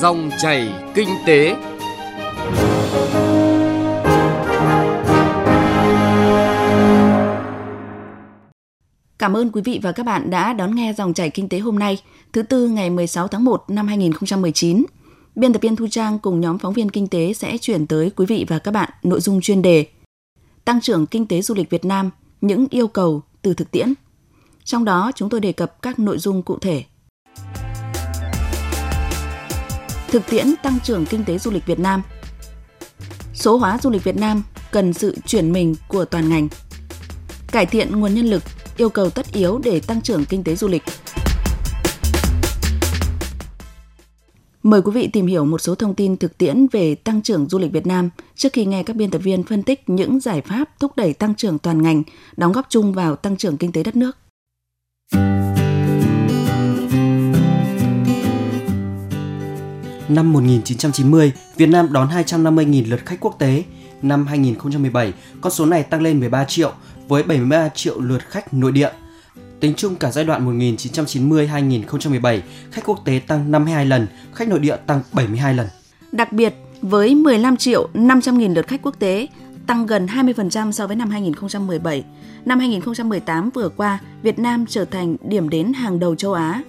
Dòng chảy kinh tế. Cảm ơn quý vị và các bạn đã đón nghe dòng chảy kinh tế hôm nay, thứ tư ngày 16 tháng 1 năm 2019. Biên tập viên Thu Trang cùng nhóm phóng viên kinh tế sẽ chuyển tới quý vị và các bạn nội dung chuyên đề Tăng trưởng kinh tế du lịch Việt Nam, những yêu cầu từ thực tiễn. Trong đó chúng tôi đề cập các nội dung cụ thể. Thực tiễn tăng trưởng kinh tế du lịch Việt Nam Số hóa du lịch Việt Nam cần sự chuyển mình của toàn ngành. Cải thiện nguồn nhân lực yêu cầu tất yếu để tăng trưởng kinh tế du lịch. Mời quý vị tìm hiểu một số thông tin thực tiễn về tăng trưởng du lịch Việt Nam trước khi nghe các biên tập viên phân tích những giải pháp thúc đẩy tăng trưởng toàn ngành, đóng góp chung vào tăng trưởng kinh tế đất nước. Năm 1990, Việt Nam đón 250.000 lượt khách quốc tế. Năm 2017, con số này tăng lên 13 triệu với 73 triệu lượt khách nội địa. Tính chung cả giai đoạn 1990-2017, khách quốc tế tăng 52 lần, khách nội địa tăng 72 lần. Đặc biệt, với 15 triệu 500 nghìn lượt khách quốc tế, tăng gần 20% so với năm 2017. Năm 2018 vừa qua, Việt Nam trở thành điểm đến hàng đầu châu Á.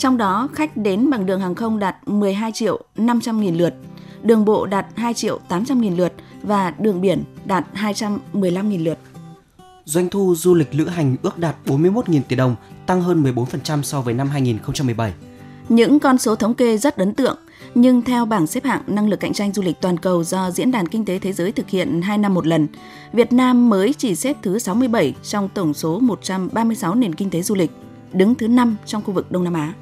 Trong đó, khách đến bằng đường hàng không đạt 12 triệu 500 nghìn lượt, đường bộ đạt 2 triệu 800 nghìn lượt và đường biển đạt 215 nghìn lượt. Doanh thu du lịch lữ hành ước đạt 41.000 tỷ đồng, tăng hơn 14% so với năm 2017. Những con số thống kê rất ấn tượng, nhưng theo bảng xếp hạng năng lực cạnh tranh du lịch toàn cầu do Diễn đàn Kinh tế Thế giới thực hiện 2 năm một lần, Việt Nam mới chỉ xếp thứ 67 trong tổng số 136 nền kinh tế du lịch, đứng thứ 5 trong khu vực Đông Nam Á.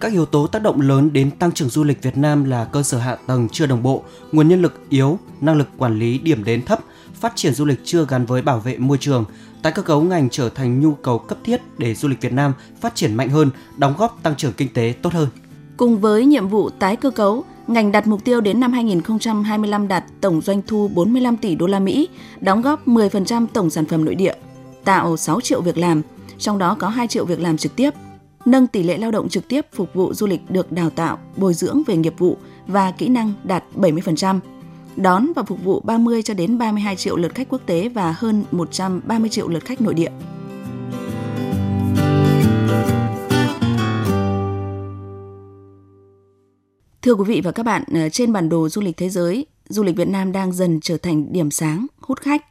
Các yếu tố tác động lớn đến tăng trưởng du lịch Việt Nam là cơ sở hạ tầng chưa đồng bộ, nguồn nhân lực yếu, năng lực quản lý điểm đến thấp, phát triển du lịch chưa gắn với bảo vệ môi trường, tái cơ cấu ngành trở thành nhu cầu cấp thiết để du lịch Việt Nam phát triển mạnh hơn, đóng góp tăng trưởng kinh tế tốt hơn. Cùng với nhiệm vụ tái cơ cấu, ngành đặt mục tiêu đến năm 2025 đạt tổng doanh thu 45 tỷ đô la Mỹ, đóng góp 10% tổng sản phẩm nội địa, tạo 6 triệu việc làm, trong đó có 2 triệu việc làm trực tiếp, nâng tỷ lệ lao động trực tiếp phục vụ du lịch được đào tạo, bồi dưỡng về nghiệp vụ và kỹ năng đạt 70%, đón và phục vụ 30 cho đến 32 triệu lượt khách quốc tế và hơn 130 triệu lượt khách nội địa. Thưa quý vị và các bạn, ờ, trên bản đồ du lịch thế giới, du lịch Việt Nam đang dần trở thành điểm sáng, hút khách.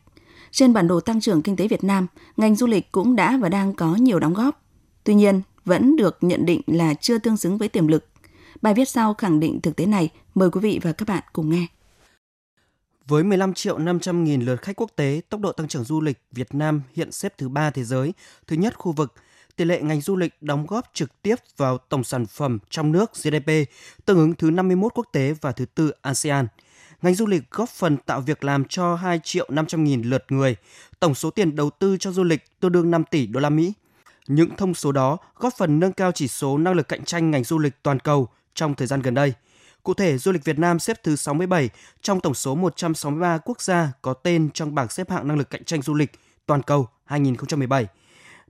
Trên bản đồ tăng trưởng kinh tế Việt Nam, ngành du lịch cũng đã và đang có nhiều đóng góp. Tuy nhiên, vẫn được nhận định là chưa tương xứng với tiềm lực. Bài viết sau khẳng định thực tế này, mời quý vị và các bạn cùng nghe. Với 15 triệu 500 nghìn lượt khách quốc tế, tốc độ tăng trưởng du lịch Việt Nam hiện xếp thứ ba thế giới, thứ nhất khu vực. Tỷ lệ ngành du lịch đóng góp trực tiếp vào tổng sản phẩm trong nước GDP, tương ứng thứ 51 quốc tế và thứ tư ASEAN. Ngành du lịch góp phần tạo việc làm cho 2 triệu 500 nghìn lượt người. Tổng số tiền đầu tư cho du lịch tương đương 5 tỷ đô la Mỹ. Những thông số đó góp phần nâng cao chỉ số năng lực cạnh tranh ngành du lịch toàn cầu trong thời gian gần đây – Cụ thể, du lịch Việt Nam xếp thứ 67 trong tổng số 163 quốc gia có tên trong bảng xếp hạng năng lực cạnh tranh du lịch toàn cầu 2017.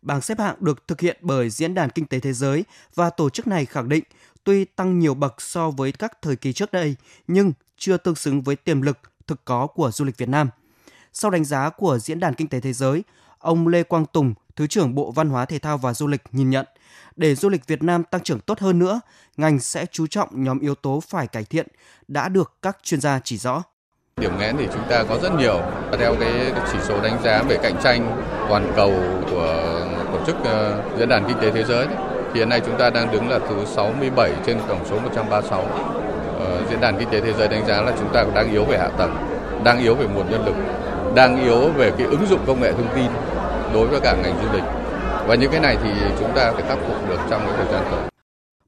Bảng xếp hạng được thực hiện bởi Diễn đàn Kinh tế Thế giới và tổ chức này khẳng định tuy tăng nhiều bậc so với các thời kỳ trước đây, nhưng chưa tương xứng với tiềm lực thực có của du lịch Việt Nam. Sau đánh giá của Diễn đàn Kinh tế Thế giới, ông Lê Quang Tùng, Thứ trưởng Bộ Văn hóa Thể thao và Du lịch nhìn nhận – để du lịch Việt Nam tăng trưởng tốt hơn nữa, ngành sẽ chú trọng nhóm yếu tố phải cải thiện đã được các chuyên gia chỉ rõ. Điểm nghẽn thì chúng ta có rất nhiều. Theo cái chỉ số đánh giá về cạnh tranh toàn cầu của tổ chức ờ, diễn đàn kinh tế thế giới thì hiện nay chúng ta đang đứng là thứ 67 trên tổng số 136. Ờ, diễn đàn kinh tế thế giới đánh giá là chúng ta đang yếu về hạ tầng, đang yếu về nguồn nhân lực, đang yếu về cái ứng dụng công nghệ thông tin đối với cả ngành du lịch và những cái này thì chúng ta phải khắc phục được trong cái thời gian tới.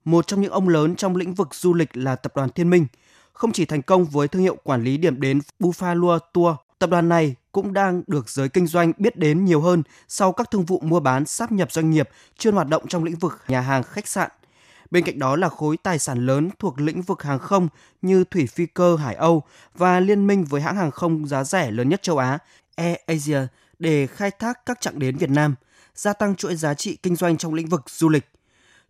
Một trong những ông lớn trong lĩnh vực du lịch là tập đoàn Thiên Minh. Không chỉ thành công với thương hiệu quản lý điểm đến Buffalo Tour, tập đoàn này cũng đang được giới kinh doanh biết đến nhiều hơn sau các thương vụ mua bán sáp nhập doanh nghiệp chuyên hoạt động trong lĩnh vực nhà hàng khách sạn. Bên cạnh đó là khối tài sản lớn thuộc lĩnh vực hàng không như Thủy Phi Cơ Hải Âu và liên minh với hãng hàng không giá rẻ lớn nhất châu Á, Air Asia để khai thác các chặng đến Việt Nam – gia tăng chuỗi giá trị kinh doanh trong lĩnh vực du lịch.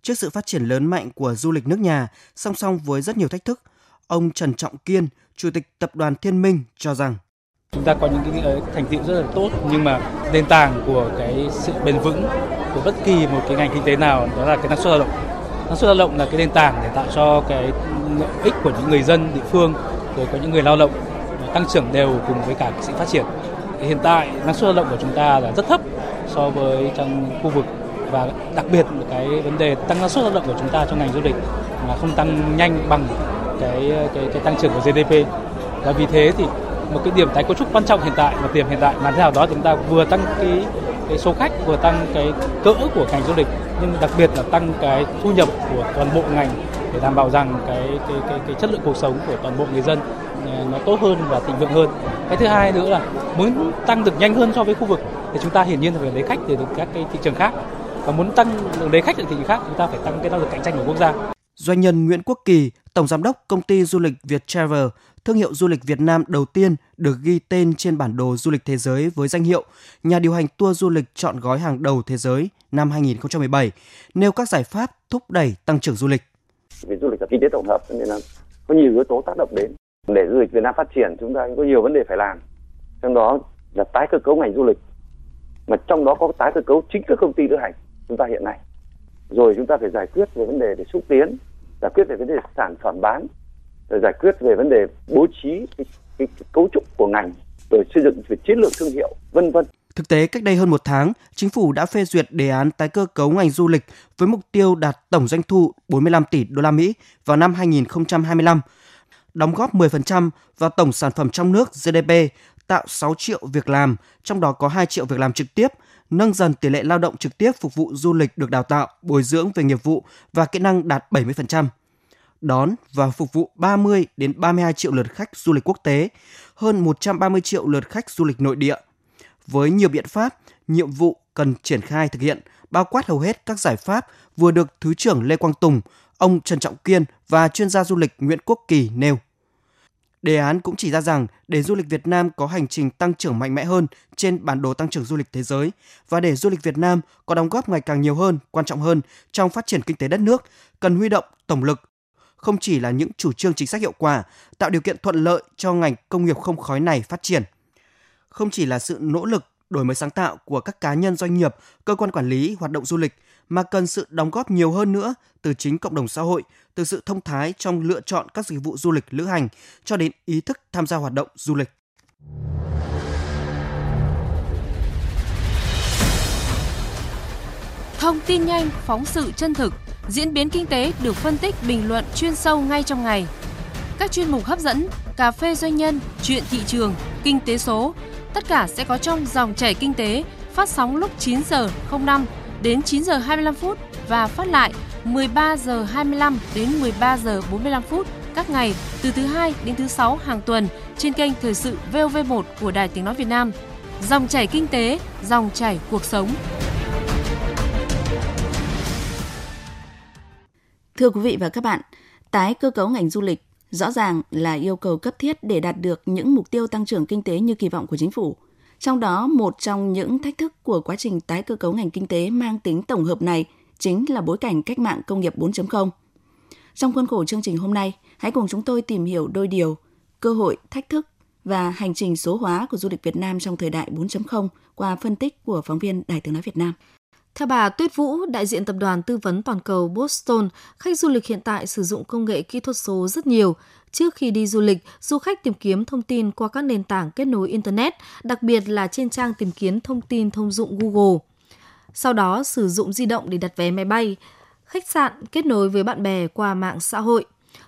Trước sự phát triển lớn mạnh của du lịch nước nhà, song song với rất nhiều thách thức, ông Trần Trọng Kiên, Chủ tịch Tập đoàn Thiên Minh cho rằng. Chúng ta có những cái thành tựu rất là tốt nhưng mà nền tảng của cái sự bền vững của bất kỳ một cái ngành kinh tế nào đó là cái năng suất lao động. Năng suất lao động là cái nền tảng để tạo cho cái lợi ích của những người dân địa phương rồi có những người lao động tăng trưởng đều cùng với cả sự phát triển hiện tại năng suất lao động của chúng ta là rất thấp so với trong khu vực và đặc biệt là cái vấn đề tăng năng suất lao động của chúng ta trong ngành du lịch là không tăng nhanh bằng cái cái cái tăng trưởng của GDP và vì thế thì một cái điểm tái cấu trúc quan trọng hiện tại và điểm hiện tại làm thế nào đó chúng ta vừa tăng cái cái số khách vừa tăng cái cỡ của ngành du lịch nhưng đặc biệt là tăng cái thu nhập của toàn bộ ngành để đảm bảo rằng cái cái cái, cái chất lượng cuộc sống của toàn bộ người dân nó tốt hơn và thịnh vượng hơn. Cái thứ hai nữa là muốn tăng được nhanh hơn so với khu vực thì chúng ta hiển nhiên phải lấy khách từ các cái thị trường khác và muốn tăng lấy khách ở thị trường khác chúng ta phải tăng cái năng lực cạnh tranh của quốc gia. Doanh nhân Nguyễn Quốc Kỳ, Tổng Giám đốc Công ty Du lịch Việt Travel, thương hiệu du lịch Việt Nam đầu tiên được ghi tên trên bản đồ du lịch thế giới với danh hiệu nhà điều hành tour du lịch chọn gói hàng đầu thế giới năm 2017, nêu các giải pháp thúc đẩy tăng trưởng du lịch. Về du lịch là kinh tế tổng hợp nên là có nhiều yếu tố tác động đến. Để du lịch Việt Nam phát triển chúng ta có nhiều vấn đề phải làm. Trong đó là tái cơ cấu ngành du lịch. Mà trong đó có tái cơ cấu chính các công ty lữ hành chúng ta hiện nay. Rồi chúng ta phải giải quyết về vấn đề về xúc tiến, giải quyết về vấn đề sản phẩm bán, rồi giải quyết về vấn đề bố trí cái, cái, cái cấu trúc của ngành, rồi xây dựng về chiến lược thương hiệu, vân vân. Thực tế, cách đây hơn một tháng, chính phủ đã phê duyệt đề án tái cơ cấu ngành du lịch với mục tiêu đạt tổng doanh thu 45 tỷ đô la Mỹ vào năm 2025, đóng góp 10% vào tổng sản phẩm trong nước GDP, tạo 6 triệu việc làm, trong đó có 2 triệu việc làm trực tiếp, nâng dần tỷ lệ lao động trực tiếp phục vụ du lịch được đào tạo, bồi dưỡng về nghiệp vụ và kỹ năng đạt 70%. Đón và phục vụ 30 đến 32 triệu lượt khách du lịch quốc tế, hơn 130 triệu lượt khách du lịch nội địa. Với nhiều biện pháp, nhiệm vụ cần triển khai thực hiện, bao quát hầu hết các giải pháp vừa được Thứ trưởng Lê Quang Tùng, ông Trần Trọng Kiên và chuyên gia du lịch Nguyễn Quốc Kỳ nêu. Đề án cũng chỉ ra rằng để du lịch Việt Nam có hành trình tăng trưởng mạnh mẽ hơn trên bản đồ tăng trưởng du lịch thế giới và để du lịch Việt Nam có đóng góp ngày càng nhiều hơn, quan trọng hơn trong phát triển kinh tế đất nước, cần huy động tổng lực không chỉ là những chủ trương chính sách hiệu quả, tạo điều kiện thuận lợi cho ngành công nghiệp không khói này phát triển. Không chỉ là sự nỗ lực đổi mới sáng tạo của các cá nhân doanh nghiệp, cơ quan quản lý hoạt động du lịch mà cần sự đóng góp nhiều hơn nữa từ chính cộng đồng xã hội, từ sự thông thái trong lựa chọn các dịch vụ du lịch lữ hành cho đến ý thức tham gia hoạt động du lịch. Thông tin nhanh, phóng sự chân thực, diễn biến kinh tế được phân tích bình luận chuyên sâu ngay trong ngày. Các chuyên mục hấp dẫn, cà phê doanh nhân, chuyện thị trường, kinh tế số, tất cả sẽ có trong dòng chảy kinh tế phát sóng lúc 9 giờ 05 đến 9 giờ 25 phút và phát lại 13 giờ 25 đến 13 giờ 45 phút các ngày từ thứ hai đến thứ sáu hàng tuần trên kênh Thời sự VOV1 của Đài Tiếng Nói Việt Nam. Dòng chảy kinh tế, dòng chảy cuộc sống. Thưa quý vị và các bạn, tái cơ cấu ngành du lịch rõ ràng là yêu cầu cấp thiết để đạt được những mục tiêu tăng trưởng kinh tế như kỳ vọng của chính phủ. Trong đó, một trong những thách thức của quá trình tái cơ cấu ngành kinh tế mang tính tổng hợp này chính là bối cảnh cách mạng công nghiệp 4.0. Trong khuôn khổ chương trình hôm nay, hãy cùng chúng tôi tìm hiểu đôi điều, cơ hội, thách thức và hành trình số hóa của du lịch Việt Nam trong thời đại 4.0 qua phân tích của phóng viên Đài Tiếng Nói Việt Nam. Theo bà Tuyết Vũ, đại diện tập đoàn tư vấn toàn cầu Boston, khách du lịch hiện tại sử dụng công nghệ kỹ thuật số rất nhiều. Trước khi đi du lịch, du khách tìm kiếm thông tin qua các nền tảng kết nối Internet, đặc biệt là trên trang tìm kiếm thông tin thông dụng Google. Sau đó sử dụng di động để đặt vé máy bay, khách sạn kết nối với bạn bè qua mạng xã hội.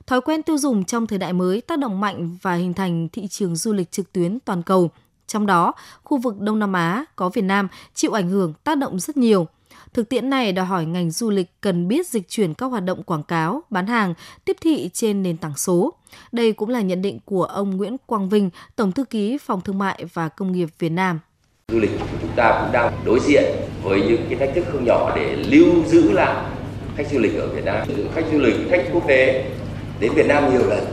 Thói quen tiêu dùng trong thời đại mới tác động mạnh và hình thành thị trường du lịch trực tuyến toàn cầu. Trong đó, khu vực Đông Nam Á có Việt Nam chịu ảnh hưởng tác động rất nhiều – Thực tiễn này đòi hỏi ngành du lịch cần biết dịch chuyển các hoạt động quảng cáo, bán hàng, tiếp thị trên nền tảng số. Đây cũng là nhận định của ông Nguyễn Quang Vinh, Tổng thư ký Phòng Thương mại và Công nghiệp Việt Nam. Du lịch của chúng ta cũng đang đối diện với những cái thách thức không nhỏ để lưu giữ lại khách du lịch ở Việt Nam. Khách du lịch, khách quốc tế đến Việt Nam nhiều lần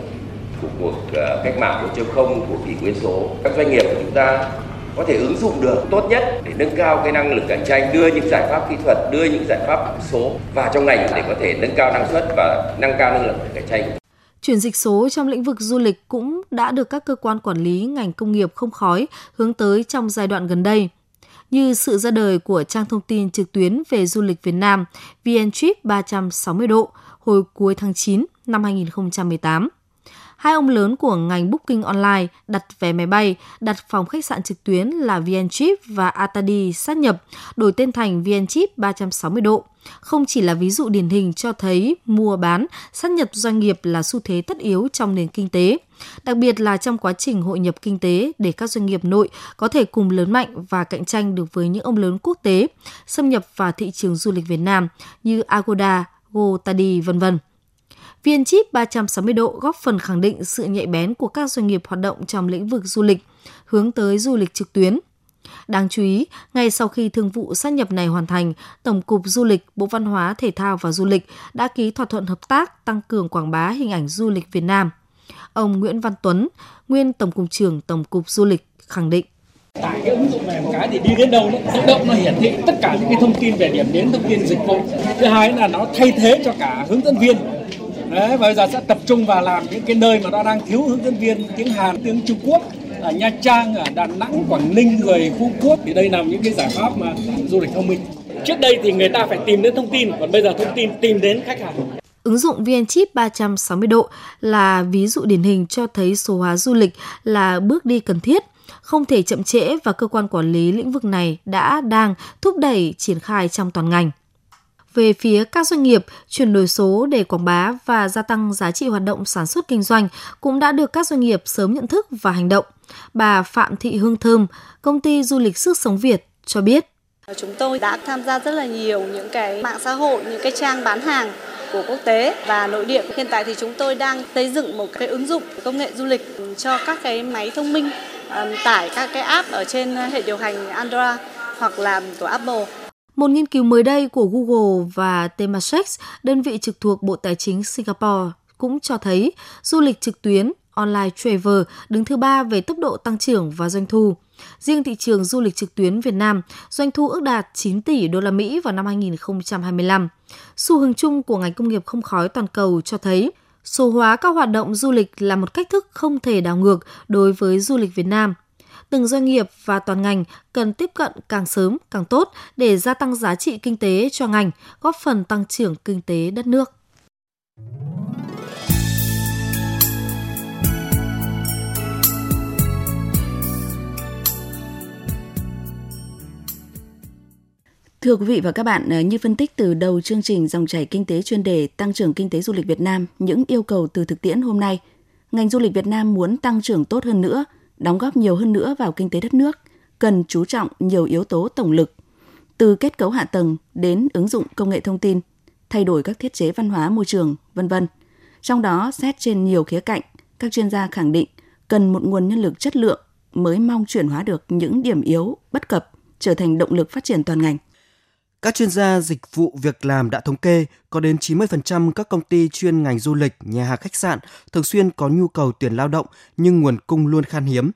của cuộc ờ, cách mạng 4.0 của kỷ nguyên số. Các doanh nghiệp của chúng ta có thể ứng dụng được tốt nhất để nâng cao cái năng lực cạnh tranh, đưa những giải pháp kỹ thuật, đưa những giải pháp số vào trong ngành để có thể nâng cao năng suất và nâng cao năng lực cạnh tranh. Chuyển dịch số trong lĩnh vực du lịch cũng đã được các cơ quan quản lý ngành công nghiệp không khói hướng tới trong giai đoạn gần đây như sự ra đời của trang thông tin trực tuyến về du lịch Việt Nam VnTrip 360 độ hồi cuối tháng 9 năm 2018 hai ông lớn của ngành booking online đặt vé máy bay, đặt phòng khách sạn trực tuyến là VnChip và Atadi sát nhập, đổi tên thành VnChip 360 độ. Không chỉ là ví dụ điển hình cho thấy mua bán, sát nhập doanh nghiệp là xu thế tất yếu trong nền kinh tế, đặc biệt là trong quá trình hội nhập kinh tế để các doanh nghiệp nội có thể cùng lớn mạnh và cạnh tranh được với những ông lớn quốc tế, xâm nhập vào thị trường du lịch Việt Nam như Agoda, GoTadi, vân vân. Viên chip 360 độ góp phần khẳng định sự nhạy bén của các doanh nghiệp hoạt động trong lĩnh vực du lịch, hướng tới du lịch trực tuyến. Đáng chú ý, ngay sau khi thương vụ sát nhập này hoàn thành, Tổng cục Du lịch, Bộ Văn hóa, Thể thao và Du lịch đã ký thỏa thuận hợp tác tăng cường quảng bá hình ảnh du lịch Việt Nam. Ông Nguyễn Văn Tuấn, nguyên Tổng cục trưởng Tổng cục Du lịch khẳng định tải cái ứng dụng này một cái thì đi đến đâu nó tự động nó hiển thị tất cả những cái thông tin về điểm đến thông tin dịch vụ thứ hai là nó thay thế cho cả hướng dẫn viên Đấy, và bây giờ sẽ tập trung vào làm những cái nơi mà nó đang thiếu hướng dẫn viên tiếng Hàn, tiếng Trung Quốc ở Nha Trang, ở Đà Nẵng, Quảng Ninh, rồi Phú Quốc thì đây là những cái giải pháp mà du lịch thông minh. Trước đây thì người ta phải tìm đến thông tin, còn bây giờ thông tin tìm đến khách hàng. Ứng dụng VnChip 360 độ là ví dụ điển hình cho thấy số hóa du lịch là bước đi cần thiết, không thể chậm trễ và cơ quan quản lý lĩnh vực này đã đang thúc đẩy triển khai trong toàn ngành. Về phía các doanh nghiệp, chuyển đổi số để quảng bá và gia tăng giá trị hoạt động sản xuất kinh doanh cũng đã được các doanh nghiệp sớm nhận thức và hành động. Bà Phạm Thị Hương Thơm, công ty du lịch sức sống Việt cho biết. Chúng tôi đã tham gia rất là nhiều những cái mạng xã hội, những cái trang bán hàng của quốc tế và nội địa. Hiện tại thì chúng tôi đang xây dựng một cái ứng dụng công nghệ du lịch cho các cái máy thông minh tải các cái app ở trên hệ điều hành Android hoặc là của Apple một nghiên cứu mới đây của Google và Temasek, đơn vị trực thuộc Bộ Tài chính Singapore, cũng cho thấy du lịch trực tuyến online travel đứng thứ ba về tốc độ tăng trưởng và doanh thu. Riêng thị trường du lịch trực tuyến Việt Nam, doanh thu ước đạt 9 tỷ đô la Mỹ vào năm 2025. Xu hướng chung của ngành công nghiệp không khói toàn cầu cho thấy số hóa các hoạt động du lịch là một cách thức không thể đảo ngược đối với du lịch Việt Nam – từng doanh nghiệp và toàn ngành cần tiếp cận càng sớm càng tốt để gia tăng giá trị kinh tế cho ngành, góp phần tăng trưởng kinh tế đất nước. Thưa quý vị và các bạn, ờ, như phân tích từ đầu chương trình dòng chảy kinh tế chuyên đề tăng trưởng kinh tế du lịch Việt Nam, những yêu cầu từ thực tiễn hôm nay, ngành du lịch Việt Nam muốn tăng trưởng tốt hơn nữa – đóng góp nhiều hơn nữa vào kinh tế đất nước, cần chú trọng nhiều yếu tố tổng lực, từ kết cấu hạ tầng đến ứng dụng công nghệ thông tin, thay đổi các thiết chế văn hóa môi trường, vân vân. Trong đó xét trên nhiều khía cạnh, các chuyên gia khẳng định cần một nguồn nhân lực chất lượng mới mong chuyển hóa được những điểm yếu, bất cập trở thành động lực phát triển toàn ngành. Các chuyên gia dịch vụ việc làm đã thống kê có đến 90% các công ty chuyên ngành du lịch, nhà hàng khách sạn thường xuyên có nhu cầu tuyển lao động nhưng nguồn cung luôn khan hiếm.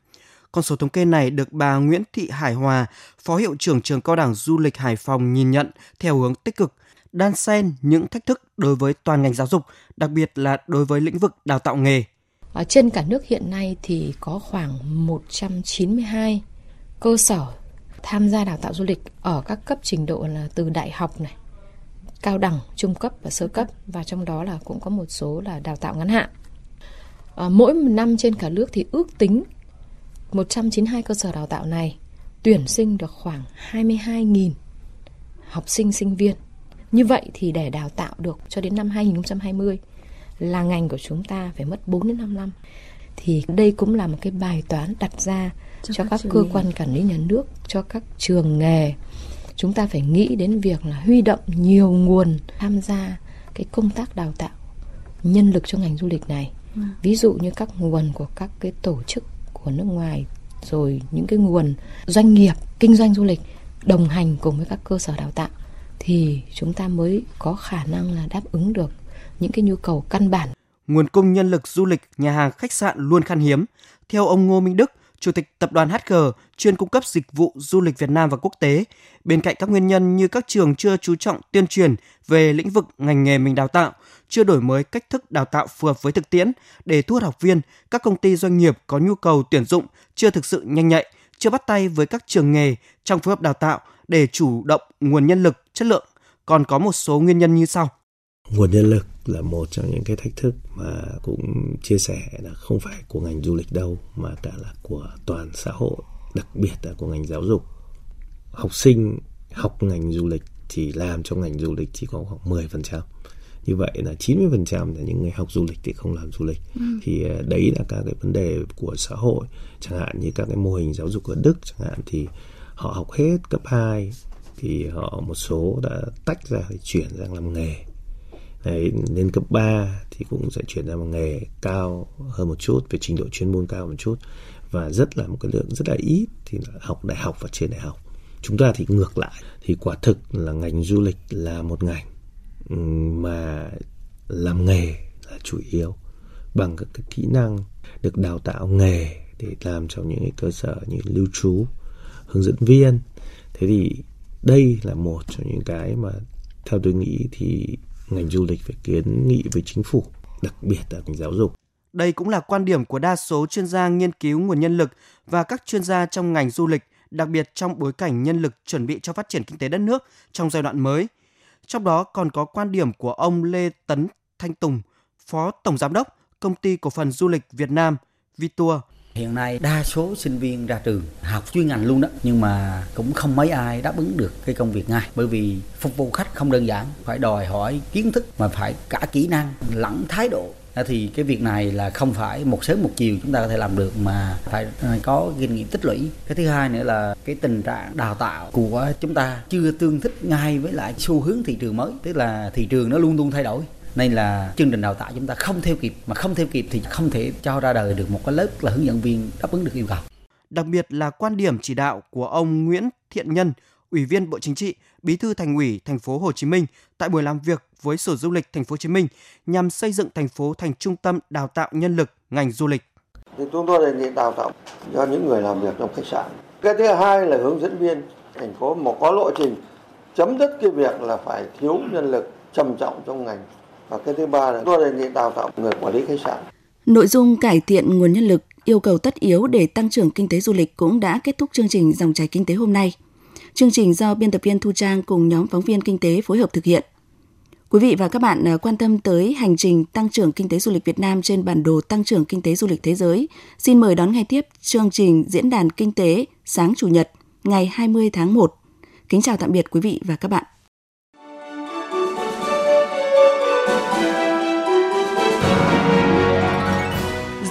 Con số thống kê này được bà Nguyễn Thị Hải Hòa, Phó Hiệu trưởng Trường Cao đẳng Du lịch Hải Phòng nhìn nhận theo hướng tích cực, đan xen những thách thức đối với toàn ngành giáo dục, đặc biệt là đối với lĩnh vực đào tạo nghề. Ở trên cả nước hiện nay thì có khoảng 192 cơ sở tham gia đào tạo du lịch ở các cấp trình độ là từ đại học này, cao đẳng, trung cấp và sơ cấp và trong đó là cũng có một số là đào tạo ngắn hạn. À, mỗi năm trên cả nước thì ước tính 192 cơ sở đào tạo này tuyển sinh được khoảng 22.000 học sinh sinh viên. Như vậy thì để đào tạo được cho đến năm 2020 là ngành của chúng ta phải mất 4 đến 5 năm. Thì đây cũng là một cái bài toán đặt ra cho, cho các, các cơ quan quản lý nhà nước cho các trường nghề chúng ta phải nghĩ đến việc là huy động nhiều nguồn tham gia cái công tác đào tạo nhân lực cho ngành du lịch này ừ. ví dụ như các nguồn của các cái tổ chức của nước ngoài rồi những cái nguồn doanh nghiệp kinh doanh du lịch đồng hành cùng với các cơ sở đào tạo thì chúng ta mới có khả năng là đáp ứng được những cái nhu cầu căn bản. Nguồn cung nhân lực du lịch, nhà hàng, khách sạn luôn khan hiếm. Theo ông Ngô Minh Đức, Chủ tịch Tập đoàn HG chuyên cung cấp dịch vụ du lịch Việt Nam và quốc tế. Bên cạnh các nguyên nhân như các trường chưa chú trọng tuyên truyền về lĩnh vực ngành nghề mình đào tạo, chưa đổi mới cách thức đào tạo phù hợp với thực tiễn để thu hút học viên, các công ty doanh nghiệp có nhu cầu tuyển dụng chưa thực sự nhanh nhạy, chưa bắt tay với các trường nghề trong phối hợp đào tạo để chủ động nguồn nhân lực chất lượng. Còn có một số nguyên nhân như sau. Nguồn nhân lực là một trong những cái thách thức mà cũng chia sẻ là không phải của ngành du lịch đâu mà cả là của toàn xã hội, đặc biệt là của ngành giáo dục. Học sinh học ngành du lịch thì làm trong ngành du lịch chỉ có khoảng 10%. Như vậy là 90% là những người học du lịch thì không làm du lịch. Ừ. Thì à, đấy là các cái vấn đề của xã hội. Chẳng hạn như các cái mô hình giáo dục ở Đức chẳng hạn thì họ học hết cấp 2 thì họ một số đã tách ra để chuyển sang làm nghề Đấy, lên cấp 3 thì cũng sẽ chuyển ra một nghề cao hơn một chút về trình độ chuyên môn cao một chút. Và rất là một cái lượng rất là ít thì học đại học và trên đại học. Chúng ta thì ngược lại thì quả thực là ngành du lịch là một ngành mà làm nghề là chủ yếu bằng các cái kỹ năng được đào tạo nghề để làm trong những cái cơ sở như lưu trú hướng dẫn viên. Thế thì đây là một trong những cái mà theo tôi nghĩ thì ngành du lịch phải kiến nghị với chính phủ, đặc biệt là ngành giáo dục. Đây cũng là quan điểm của đa số chuyên gia nghiên cứu nguồn nhân lực và các chuyên gia trong ngành du lịch, đặc biệt trong bối cảnh nhân lực chuẩn bị cho phát triển kinh tế đất nước trong giai đoạn mới. Trong đó còn có quan điểm của ông Lê Tấn Thanh Tùng, Phó Tổng Giám đốc Công ty Cổ phần Du lịch Việt Nam Vitour Hiện nay đa số sinh viên ra trường học chuyên ngành luôn đó, nhưng mà cũng không mấy ai đáp ứng được cái công việc ngay. Bởi vì phục vụ khách không đơn giản, phải đòi hỏi kiến thức mà phải cả kỹ năng lẫn thái độ. Thì cái việc này là không phải một sớm một chiều chúng ta có thể làm được, mà phải ờ, có kinh nghiệm tích lũy. Cái thứ hai nữa là cái tình trạng đào tạo của chúng ta chưa tương thích ngay với lại xu hướng thị trường mới, tức là thị trường nó luôn luôn thay đổi nên là chương trình đào tạo chúng ta không theo kịp mà không theo kịp thì không thể cho ra đời được một cái lớp là hướng dẫn viên đáp ứng được yêu cầu đặc biệt là quan điểm chỉ đạo của ông Nguyễn Thiện Nhân, Ủy viên Bộ Chính trị, Bí thư Thành ủy Thành phố Hồ Chí Minh tại buổi làm việc với Sở Du lịch Thành phố Hồ Chí Minh nhằm xây dựng thành phố thành trung tâm đào tạo nhân lực ngành du lịch. Thì chúng tôi đề nghị đào tạo cho những người làm việc trong khách sạn. Cái thứ hai là hướng dẫn viên thành phố một có lộ trình chấm dứt cái việc là phải thiếu nhân lực trầm trọng trong ngành và cái thứ ba là tôi đề nghị đào tạo người quản lý khách sạn. Nội dung cải thiện nguồn nhân lực yêu cầu tất yếu để tăng trưởng kinh tế du lịch cũng đã kết thúc chương trình dòng chảy kinh tế hôm nay. Chương trình do biên tập viên Thu Trang cùng nhóm phóng viên kinh tế phối hợp thực hiện. Quý vị và các bạn à, quan tâm tới hành trình tăng trưởng kinh tế du lịch Việt Nam trên bản đồ tăng trưởng kinh tế du lịch thế giới, xin mời đón ngay tiếp chương trình Diễn đàn Kinh tế sáng Chủ nhật ngày 20 tháng 1. Kính chào tạm biệt quý vị và các bạn.